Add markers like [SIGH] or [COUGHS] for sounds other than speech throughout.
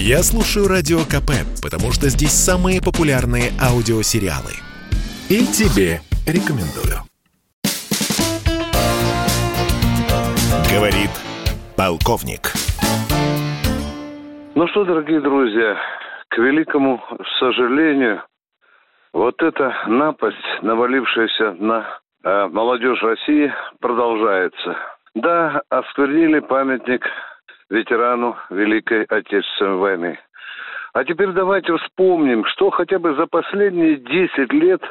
Я слушаю Радио КП, потому что здесь самые популярные аудиосериалы. И тебе рекомендую. Говорит полковник. Ну что, дорогие друзья, к великому сожалению, вот эта напасть, навалившаяся на э, молодежь России, продолжается. Да, осквернили памятник ветерану Великой Отечественной войны. А теперь давайте вспомним, что хотя бы за последние 10 лет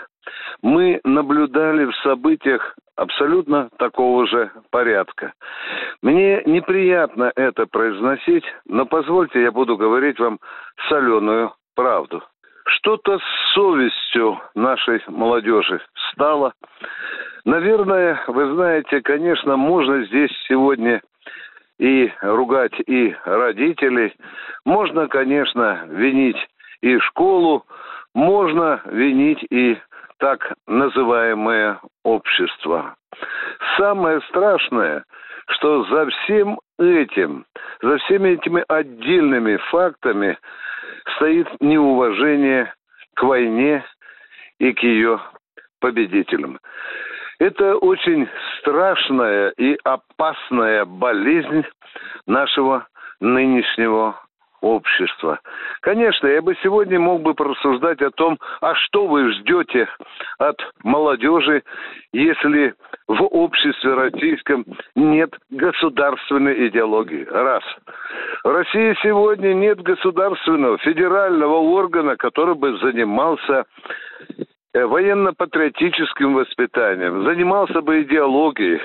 мы наблюдали в событиях абсолютно такого же порядка. Мне неприятно это произносить, но позвольте, я буду говорить вам соленую правду. Что-то с совестью нашей молодежи стало. Наверное, вы знаете, конечно, можно здесь сегодня и ругать и родителей. Можно, конечно, винить и школу, можно винить и так называемое общество. Самое страшное, что за всем этим, за всеми этими отдельными фактами стоит неуважение к войне и к ее победителям. Это очень страшная и опасная болезнь нашего нынешнего общества. Конечно, я бы сегодня мог бы порассуждать о том, а что вы ждете от молодежи, если в обществе российском нет государственной идеологии. Раз. В России сегодня нет государственного федерального органа, который бы занимался военно-патриотическим воспитанием, занимался бы идеологией,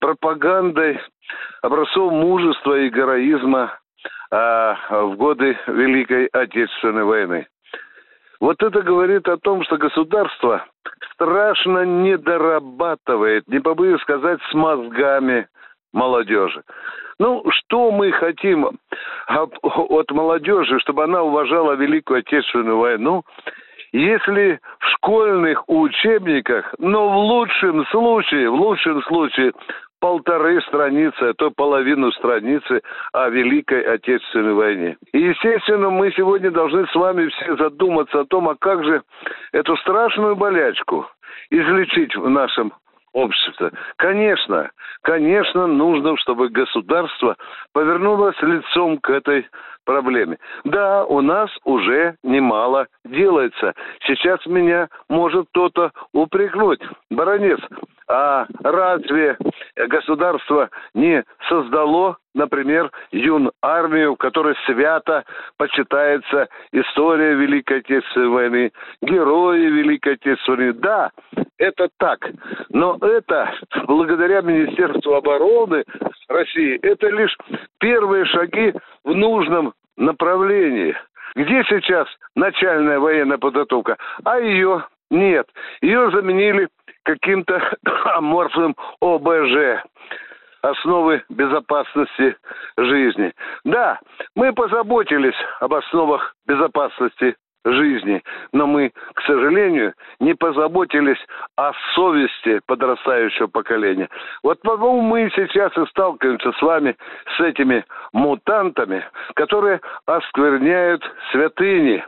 пропагандой, образцом мужества и героизма а, в годы Великой Отечественной войны. Вот это говорит о том, что государство страшно недорабатывает, не побоюсь сказать, с мозгами молодежи. Ну, что мы хотим от молодежи, чтобы она уважала Великую Отечественную войну если школьных учебниках, но в лучшем случае, в лучшем случае полторы страницы, а то половину страницы о Великой Отечественной войне. И, естественно, мы сегодня должны с вами все задуматься о том, а как же эту страшную болячку излечить в нашем обществе. Конечно, конечно, нужно, чтобы государство повернулось лицом к этой проблеме. Да, у нас уже немало делается. Сейчас меня может кто-то упрекнуть. Баронец, а разве государство не создало, например, юн армию, в которой свято почитается история Великой Отечественной войны, герои Великой Отечественной войны? Да, это так. Но это благодаря Министерству обороны России, это лишь первые шаги в нужном направлении. Где сейчас начальная военная подготовка? А ее нет. Ее заменили каким-то [COUGHS] аморфным ОБЖ основы безопасности жизни. Да, мы позаботились об основах безопасности жизни. Но мы, к сожалению, не позаботились о совести подрастающего поколения. Вот потому мы сейчас и сталкиваемся с вами с этими мутантами, которые оскверняют святыни,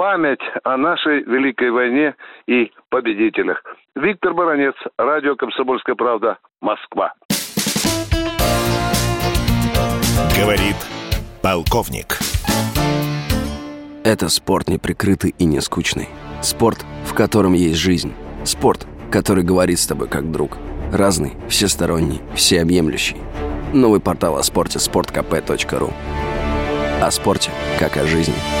память о нашей Великой войне и победителях. Виктор Баранец, радио «Комсомольская правда», Москва. Говорит полковник. Это спорт неприкрытый и не скучный. Спорт, в котором есть жизнь. Спорт, который говорит с тобой как друг. Разный, всесторонний, всеобъемлющий. Новый портал о спорте – sportkp.ru О спорте, как о жизни.